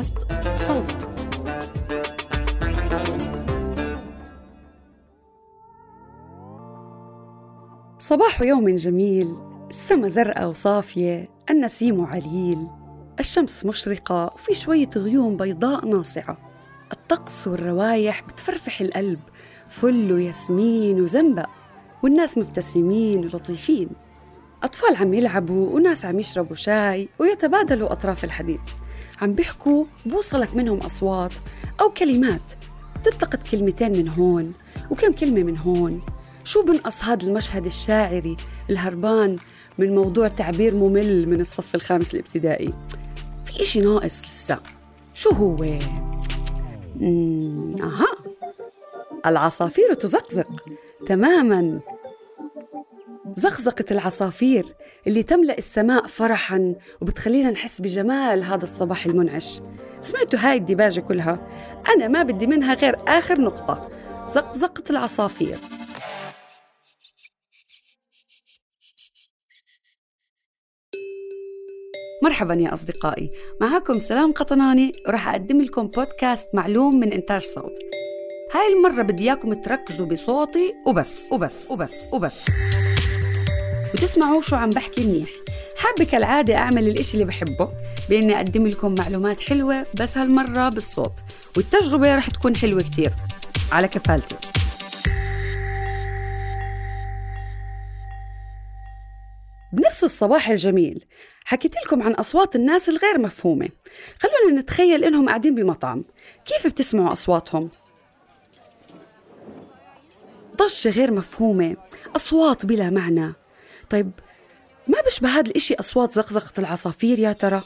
بودكاست صوت. صباح يوم جميل السما زرقاء وصافية النسيم عليل الشمس مشرقة وفي شوية غيوم بيضاء ناصعة. الطقس والروايح بتفرفح القلب فل وياسمين وزنبق والناس مبتسمين ولطيفين. أطفال عم يلعبوا وناس عم يشربوا شاي ويتبادلوا أطراف الحديث. عم بيحكوا بوصلك منهم أصوات أو كلمات تلتقط كلمتين من هون وكم كلمة من هون. شو بنقص هذا المشهد الشاعري الهربان من موضوع تعبير ممل من الصف الخامس الابتدائي؟ في إشي ناقص لسه. شو هو؟ أها. العصافير تزقزق تماما. زقزقة العصافير اللي تملأ السماء فرحا وبتخلينا نحس بجمال هذا الصباح المنعش. سمعتوا هاي الديباجة كلها؟ أنا ما بدي منها غير آخر نقطة زقزقة العصافير. مرحبا يا أصدقائي معكم سلام قطناني وراح أقدم لكم بودكاست معلوم من إنتاج صوت. هاي المرة بدي إياكم تركزوا بصوتي وبس وبس وبس وبس. وتسمعوا شو عم بحكي منيح. حابة كالعادة أعمل الإشي اللي بحبه بإني أقدم لكم معلومات حلوة بس هالمرة بالصوت والتجربة رح تكون حلوة كتير. على كفالتي. بنفس الصباح الجميل حكيت لكم عن أصوات الناس الغير مفهومة. خلونا نتخيل إنهم قاعدين بمطعم. كيف بتسمعوا أصواتهم؟ ضجة غير مفهومة أصوات بلا معنى. طيب ما بشبه هذا الإشي أصوات زقزقة العصافير يا ترى؟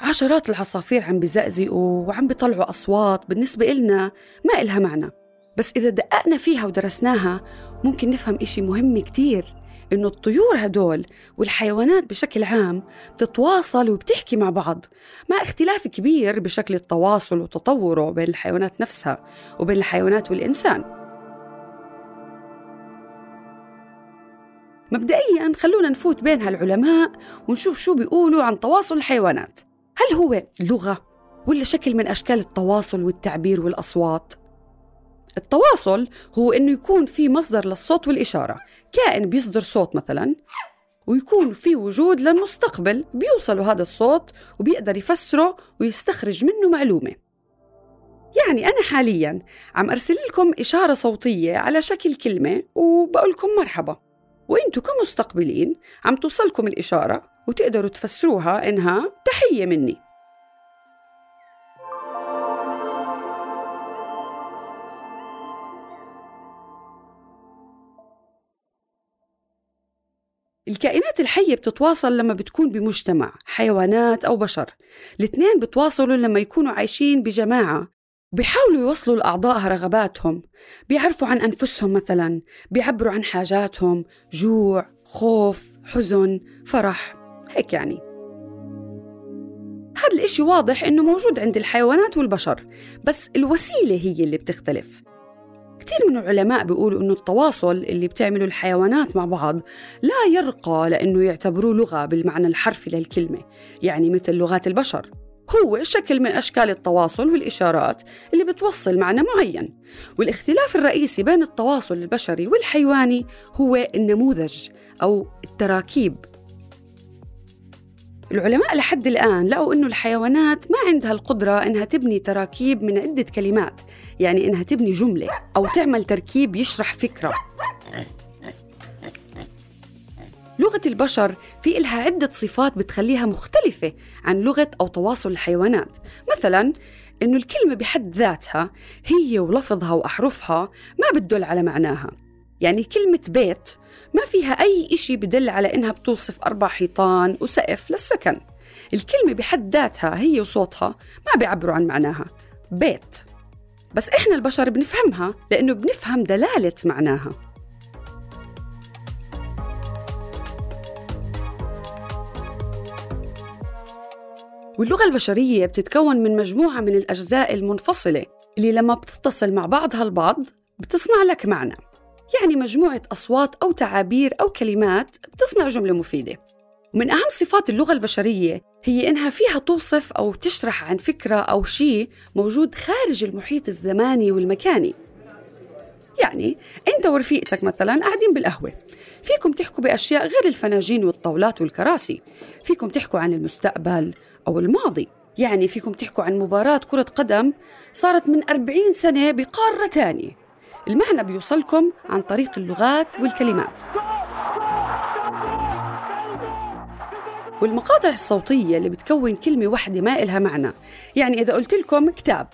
عشرات العصافير عم بزقزقوا وعم بيطلعوا أصوات بالنسبة إلنا ما إلها معنى بس إذا دققنا فيها ودرسناها ممكن نفهم إشي مهم كتير إنه الطيور هدول والحيوانات بشكل عام بتتواصل وبتحكي مع بعض مع اختلاف كبير بشكل التواصل وتطوره بين الحيوانات نفسها وبين الحيوانات والإنسان مبدئيا خلونا نفوت بين هالعلماء ونشوف شو بيقولوا عن تواصل الحيوانات. هل هو لغة ولا شكل من أشكال التواصل والتعبير والأصوات؟ التواصل هو إنه يكون في مصدر للصوت والإشارة كائن بيصدر صوت مثلا ويكون في وجود للمستقبل بيوصلوا هذا الصوت وبيقدر يفسره ويستخرج منه معلومة. يعني أنا حاليا عم أرسل لكم إشارة صوتية على شكل كلمة وبقول لكم مرحبا. وإنتوا كمستقبلين عم توصلكم الإشارة وتقدروا تفسروها إنها تحية مني. الكائنات الحية بتتواصل لما بتكون بمجتمع حيوانات أو بشر. الاثنين بتواصلوا لما يكونوا عايشين بجماعة. بيحاولوا يوصلوا لأعضائها رغباتهم بيعرفوا عن أنفسهم مثلا بيعبروا عن حاجاتهم جوع خوف حزن فرح هيك يعني. هذا الإشي واضح إنه موجود عند الحيوانات والبشر بس الوسيلة هي اللي بتختلف. كثير من العلماء بيقولوا إنه التواصل اللي بتعمله الحيوانات مع بعض لا يرقى لأنه يعتبروه لغة بالمعنى الحرفي للكلمة يعني مثل لغات البشر. هو شكل من أشكال التواصل والإشارات اللي بتوصل معنى معين. والاختلاف الرئيسي بين التواصل البشري والحيواني هو النموذج أو التراكيب. العلماء لحد الآن لقوا إنه الحيوانات ما عندها القدرة إنها تبني تراكيب من عدة كلمات يعني إنها تبني جملة أو تعمل تركيب يشرح فكرة. لغة البشر في إلها عدة صفات بتخليها مختلفة عن لغة أو تواصل الحيوانات. مثلاً إنه الكلمة بحد ذاتها هي ولفظها وأحرفها ما بتدل على معناها. يعني كلمة بيت ما فيها أي إشي بدل على إنها بتوصف أربع حيطان وسقف للسكن. الكلمة بحد ذاتها هي وصوتها ما بيعبروا عن معناها. بيت. بس إحنا البشر بنفهمها لأنه بنفهم دلالة معناها. واللغة البشرية بتتكون من مجموعة من الأجزاء المنفصلة اللي لما بتتصل مع بعضها البعض بتصنع لك معنى. يعني مجموعة أصوات أو تعابير أو كلمات بتصنع جملة مفيدة. ومن أهم صفات اللغة البشرية هي إنها فيها توصف أو تشرح عن فكرة أو شيء موجود خارج المحيط الزماني والمكاني. يعني أنت ورفيقتك مثلا قاعدين بالقهوة. فيكم تحكوا بأشياء غير الفناجين والطاولات والكراسي. فيكم تحكوا عن المستقبل أو الماضي. يعني فيكم تحكوا عن مباراة كرة قدم صارت من أربعين سنة بقارة تانية. المعنى بيوصلكم عن طريق اللغات والكلمات. والمقاطع الصوتية اللي بتكون كلمة واحدة ما إلها معنى. يعني إذا قلت لكم كتاب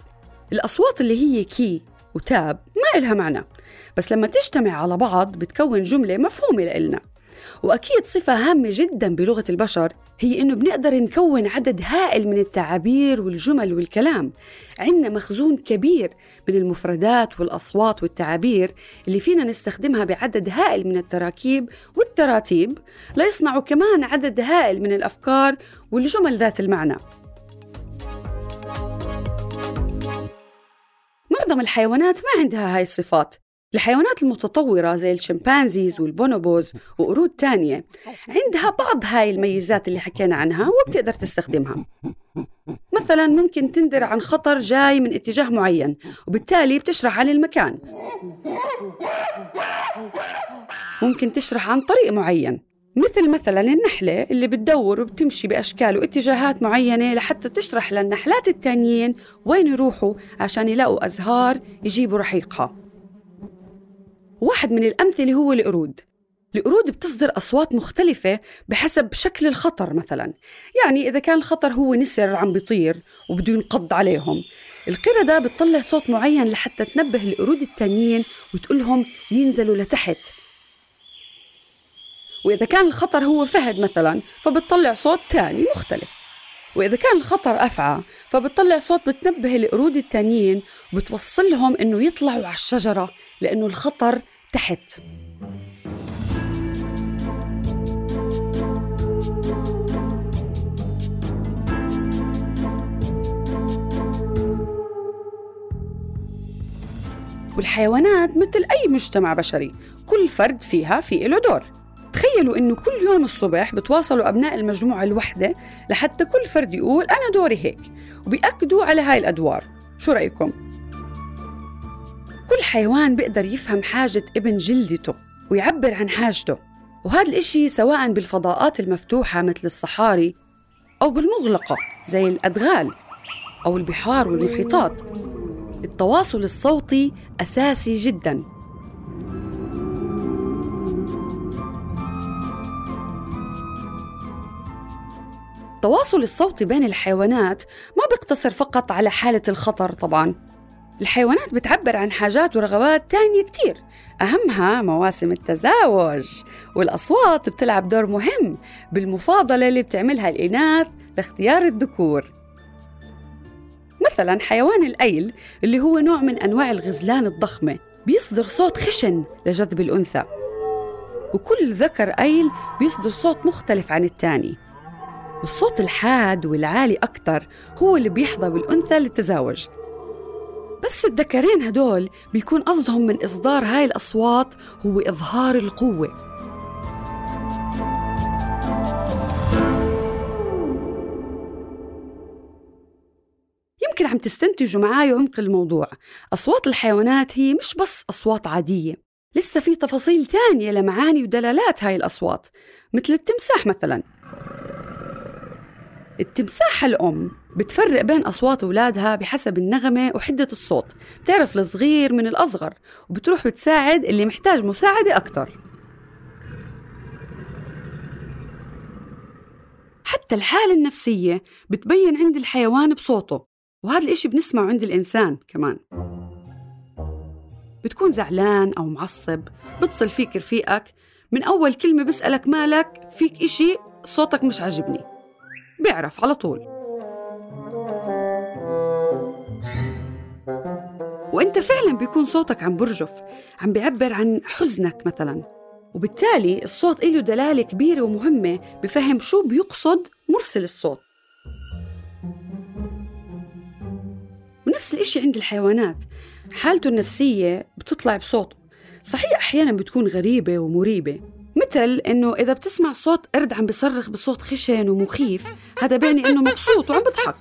الأصوات اللي هي كي وتاب ما إلها معنى. بس لما تجتمع على بعض بتكون جملة مفهومة لإلنا. وأكيد صفة هامة جدا بلغة البشر هي إنه بنقدر نكون عدد هائل من التعابير والجمل والكلام. عندنا مخزون كبير من المفردات والأصوات والتعابير اللي فينا نستخدمها بعدد هائل من التراكيب والتراتيب ليصنعوا كمان عدد هائل من الأفكار والجمل ذات المعنى. معظم الحيوانات ما عندها هاي الصفات. الحيوانات المتطورة زي ال chimpanzees وال bonobos وقرود تانية. عندها بعض هاي الميزات اللي حكينا عنها وبتقدر تستخدمها. مثلا ممكن تنذر عن خطر جاي من اتجاه معين وبالتالي بتشرح عن المكان. ممكن تشرح عن طريق معين مثل مثلا النحلة اللي بتدور وبتمشي بأشكال واتجاهات معينة لحتى تشرح للنحلات التانيين وين يروحوا عشان يلاقوا أزهار يجيبوا رحيقها. واحد من الأمثلة هو القرود القرود بتصدر أصوات مختلفة بحسب شكل الخطر مثلا. يعني إذا كان الخطر هو نسر عم بيطير وبده ينقض عليهم. القردة بتطلع صوت معين لحتى تنبه القرود التانيين وتقولهم ينزلوا لتحت. وإذا كان الخطر هو فهد مثلا فبتطلع صوت تاني مختلف. وإذا كان الخطر أفعى فبتطلع صوت بتنبه القرود التانيين وبتوصلهم إنه يطلعوا على الشجرة لأنه الخطر تحت. والحيوانات مثل أي مجتمع بشري كل فرد فيها في له دور. تخيلوا إنه كل يوم الصبح بتواصلوا أبناء المجموعة الوحدة لحتى كل فرد يقول أنا دوري هيك وبيأكدوا على هاي الأدوار. شو رأيكم؟ كل حيوان بيقدر يفهم حاجة ابن جلدته ويعبر عن حاجته وهذا الإشي سواء بالفضاءات المفتوحة مثل الصحاري أو بالمغلقة زي الأدغال أو البحار والمحيطات. التواصل الصوتي أساسي جداً. التواصل الصوتي بين الحيوانات ما بيقتصر فقط على حالة الخطر طبعاً الحيوانات بتعبر عن حاجات ورغبات تانية كتير. أهمها مواسم التزاوج والأصوات بتلعب دور مهم بالمفاضلة اللي بتعملها الإناث لاختيار الذكور. مثلا حيوان الأيل اللي هو نوع من أنواع الغزلان الضخمة بيصدر صوت خشن لجذب الأنثى. وكل ذكر أيل بيصدر صوت مختلف عن الثاني والصوت الحاد والعالي أكثر هو اللي بيحظى بالأنثى للتزاوج. بس الذكرين هدول بيكون قصدهم من إصدار هاي الأصوات هو إظهار القوة. يمكن عم تستنتجوا معي عمق الموضوع. أصوات الحيوانات هي مش بس أصوات عادية لسه في تفاصيل تانية لمعاني ودلالات هاي الأصوات مثل التمساح مثلاً. التمساحة الأم بتفرق بين أصوات أولادها بحسب النغمة وحدة الصوت. بتعرف الصغير من الأصغر وبتروح بتساعد اللي محتاج مساعدة أكتر. حتى الحالة النفسية بتبين عند الحيوان بصوته وهذا الإشي بنسمعه عند الإنسان كمان. بتكون زعلان أو معصب بتصل فيك رفيقك من أول كلمة بسألك مالك فيك إشي صوتك مش عاجبني. بيعرف على طول. وإنت فعلا بيكون صوتك عم برجف عم بيعبر عن حزنك مثلا. وبالتالي الصوت له دلالة كبيرة ومهمة بفهم شو بيقصد مرسل الصوت. ونفس الإشي عند الحيوانات. حالته النفسية بتطلع بصوته. صحيح أحيانا بتكون غريبة ومريبة. مثل إنه إذا بتسمع صوت قرد عم بيصرخ بصوت خشن ومخيف هذا بيعني إنه مبسوط وعم بضحك.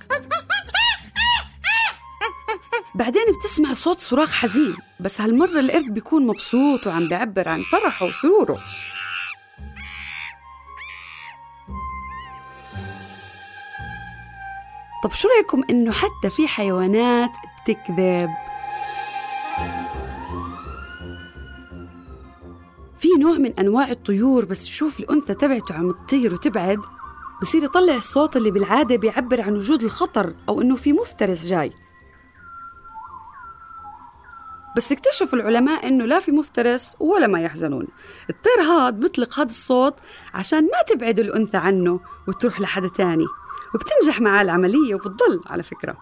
بعدين بتسمع صوت صراخ حزين بس هالمرة القرد بيكون مبسوط وعم بيعبر عن فرحه وسروره. طب شو رأيكم إنه حتى في حيوانات بتكذب؟ نوع من أنواع الطيور بس يشوف الأنثى تبعته عم تطير وتبعد. بصير يطلع الصوت اللي بالعادة بيعبر عن وجود الخطر أو إنه في مفترس جاي. بس اكتشفوا العلماء إنه لا في مفترس ولا ما يحزنون. الطير هاد بيطلق هذا الصوت عشان ما تبعد الأنثى عنه وتروح لحدا تاني. وبتنجح معاه العملية وبتضل على فكرة.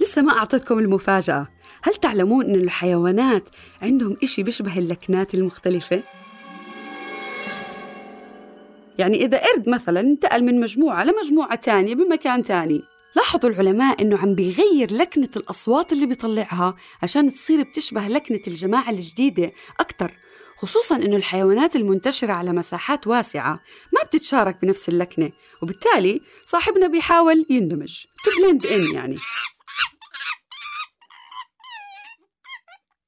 لسه ما أعطيتكم المفاجأة. هل تعلمون أن الحيوانات عندهم إشي بيشبه اللكنات المختلفة؟ يعني إذا قرد مثلا انتقل من مجموعة لمجموعة تانية بمكان تاني. لاحظوا العلماء إنه عم بيغير لكنة الأصوات اللي بيطلعها عشان تصير بتشبه لكنة الجماعة الجديدة أكثر خصوصا إنه الحيوانات المنتشرة على مساحات واسعة ما بتتشارك بنفس اللكنة وبالتالي صاحبنا بيحاول يندمج. to blend in يعني.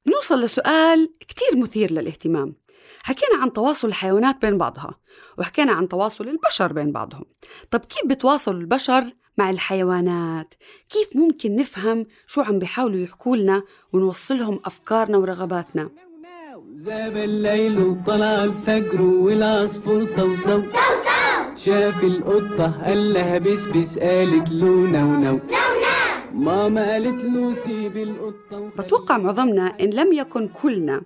نوصل لسؤال كتير مثير للاهتمام. حكينا عن تواصل الحيوانات بين بعضها وحكينا عن تواصل البشر بين بعضهم. طب كيف بتواصل البشر مع الحيوانات؟ كيف ممكن نفهم شو عم بيحاولوا يحكوا لنا ونوصلهم أفكارنا ورغباتنا؟ ذهب الليل وطلع الفجر والعصفور صوصو شاف القطة قال لها بس بس قالت له نو نو ماما قالت له سيب القطة بتوقع معظمنا إن لم يكن كلنا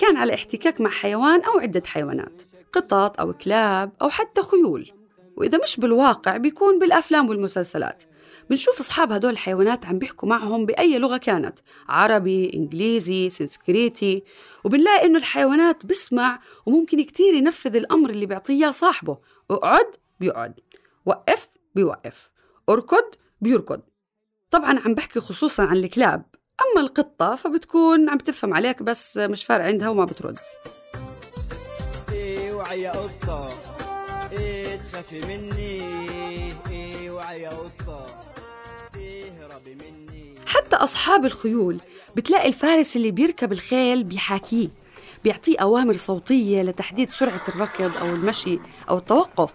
كان على احتكاك مع حيوان أو عدة حيوانات قطط أو كلاب أو حتى خيول. وإذا مش بالواقع بيكون بالأفلام والمسلسلات. بنشوف أصحاب هدول الحيوانات عم بيحكوا معهم بأي لغة كانت عربي، إنجليزي، سنسكريتي. وبنلاقي إنه الحيوانات بسمع وممكن كتير ينفذ الأمر اللي بيعطيه صاحبه. اقعد بيقعد وقف بيوقف أركض بيركض. طبعا عم بحكي خصوصا عن الكلاب. أما القطة فبتكون عم تفهم عليك بس مش فارق عندها وما بترد. وعي يا قطة. تخافي مني. وعي يا قطة. تهربي مني. حتى أصحاب الخيول بتلاقي الفارس اللي بيركب الخيل بيحاكيه بيعطيه أوامر صوتية لتحديد سرعة الركض أو المشي أو التوقف.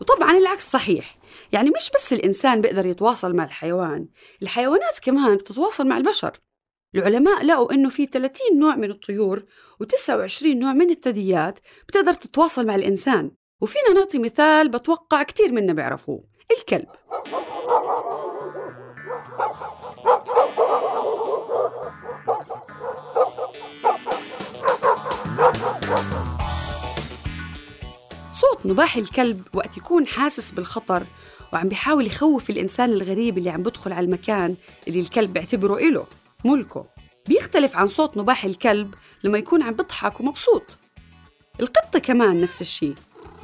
وطبعا العكس صحيح يعني مش بس الإنسان بيقدر يتواصل مع الحيوان الحيوانات كمان بتتواصل مع البشر. العلماء لقوا إنه في 30 نوع من الطيور و29 نوع من الثدييات بتقدر تتواصل مع الإنسان. وفينا نعطي مثال بتوقع كتير منا بيعرفوه الكلب. صوت نباح الكلب وقت يكون حاسس بالخطر وعم بيحاول يخوف الإنسان الغريب اللي عم بدخل على المكان اللي الكلب بيعتبره إله ملكه. بيختلف عن صوت نباح الكلب لما يكون عم بضحك ومبسوط. القطة كمان نفس الشيء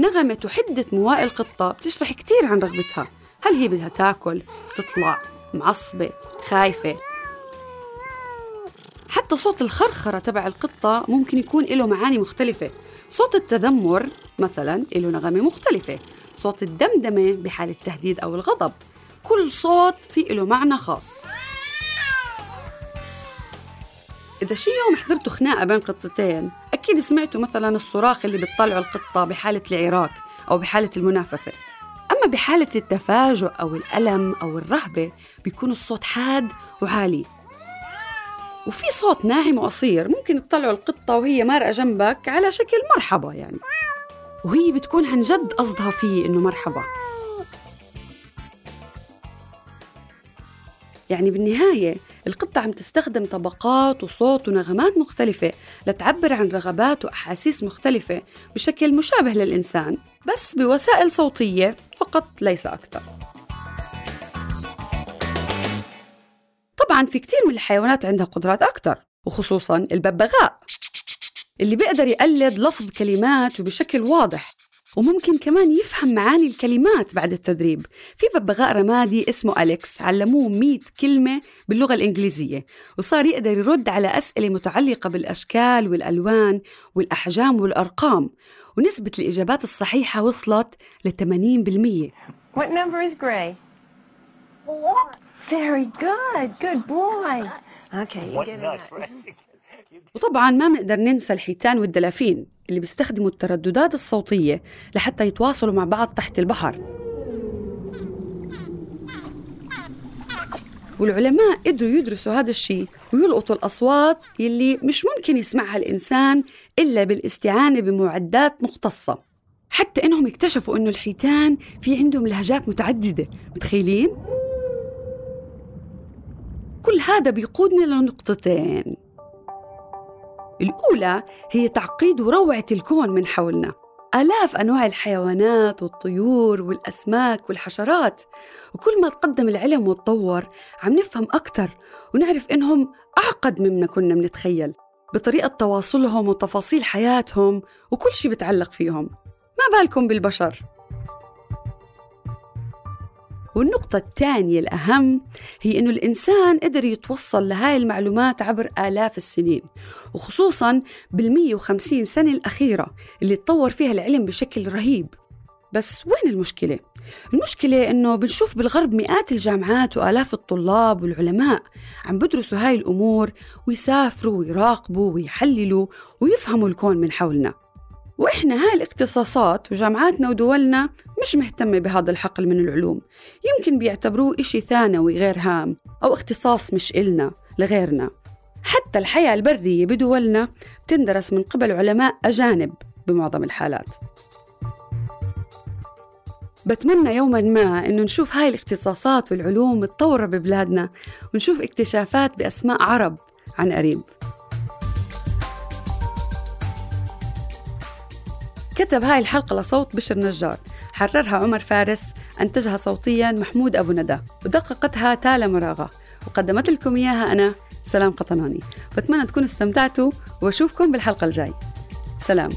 نغمة وحدة مواء القطة بتشرح كتير عن رغبتها. هل هي بدها تاكل تطلع معصبة خايفة؟ حتى صوت الخرخرة تبع القطة ممكن يكون له معاني مختلفة. صوت التذمر مثلا له نغمة مختلفة. صوت الدمدمة بحال التهديد أو الغضب. كل صوت في له معنى خاص. إذا شي يوم حضرتوا خناقة بين قطتين أكيد سمعتوا مثلا الصراخ اللي بتطلعه القطة بحالة العراك أو بحالة المنافسة. أما بحالة التفاجؤ أو الألم أو الرهبة بيكون الصوت حاد وعالي. وفي صوت ناعم وقصير ممكن تطلعه القطة وهي مارقة جنبك على شكل مرحبا يعني. وهي بتكون عن جد قصدها فيه إنه مرحبا. يعني بالنهاية القطة عم تستخدم طبقات وصوت ونغمات مختلفة لتعبر عن رغبات وأحاسيس مختلفة بشكل مشابه للإنسان بس بوسائل صوتية فقط ليس أكثر. طبعا في كتير من الحيوانات عندها قدرات أكثر وخصوصا الببغاء. اللي بيقدر يقلد لفظ كلمات وبشكل واضح وممكن كمان يفهم معاني الكلمات بعد التدريب في ببغاء رمادي اسمه أليكس علموه 100 كلمة باللغة الإنجليزية وصار يقدر يرد على أسئلة متعلقة بالأشكال والألوان والأحجام والأرقام ونسبة الإجابات الصحيحة وصلت ل 80% What number is Gray? Very good. Good boy. Okay, you get it. وطبعا ما بنقدر ننسى الحيتان والدلافين اللي بيستخدموا الترددات الصوتية لحتى يتواصلوا مع بعض تحت البحر. والعلماء قدروا يدرسوا هذا الشيء ويلقطوا الأصوات يلي مش ممكن يسمعها الإنسان إلا بالاستعانة بمعدات مختصة. حتى إنهم اكتشفوا إنه الحيتان في عندهم لهجات متعددة متخيلين؟ كل هذا بيقودنا لنقطتين. الأولى هي تعقيد وروعة الكون من حولنا. آلاف أنواع الحيوانات والطيور والأسماك والحشرات. وكل ما تقدم العلم وتطور عم نفهم أكثر ونعرف إنهم أعقد مما كنا بنتخيل بطريقة تواصلهم وتفاصيل حياتهم وكل شيء بتعلق فيهم. ما بالكم بالبشر؟ والنقطة الثانية الأهم هي إنه الإنسان قدر يتوصل لهاي المعلومات عبر آلاف السنين وخصوصا بالمية وخمسين سنة الأخيرة اللي تطور فيها العلم بشكل رهيب بس وين المشكلة؟ المشكلة إنه بنشوف بالغرب مئات الجامعات وآلاف الطلاب والعلماء عم بدرسوا هاي الأمور ويسافروا ويراقبوا ويحللوا ويفهموا الكون من حولنا وإحنا هاي الاختصاصات وجامعاتنا ودولنا مش مهتمة بهذا الحقل من العلوم. يمكن بيعتبروه إشي ثانوي غير هام أو اختصاص مش إلنا لغيرنا. حتى الحياة البرية بدولنا بتندرس من قبل علماء أجانب بمعظم الحالات. بتمنى يوما ما إنه نشوف هاي الاختصاصات والعلوم متطوره ببلادنا ونشوف اكتشافات بأسماء عرب عن قريب. كتب هاي الحلقة لصوت بشر نجار. حررها عمر فارس أنتجها صوتيا محمود أبو ندى ودققتها تالا مراغة. وقدمت لكم إياها أنا سلام قطناني. بتمنى تكونوا استمتعتوا وأشوفكم بالحلقة الجاي. سلام.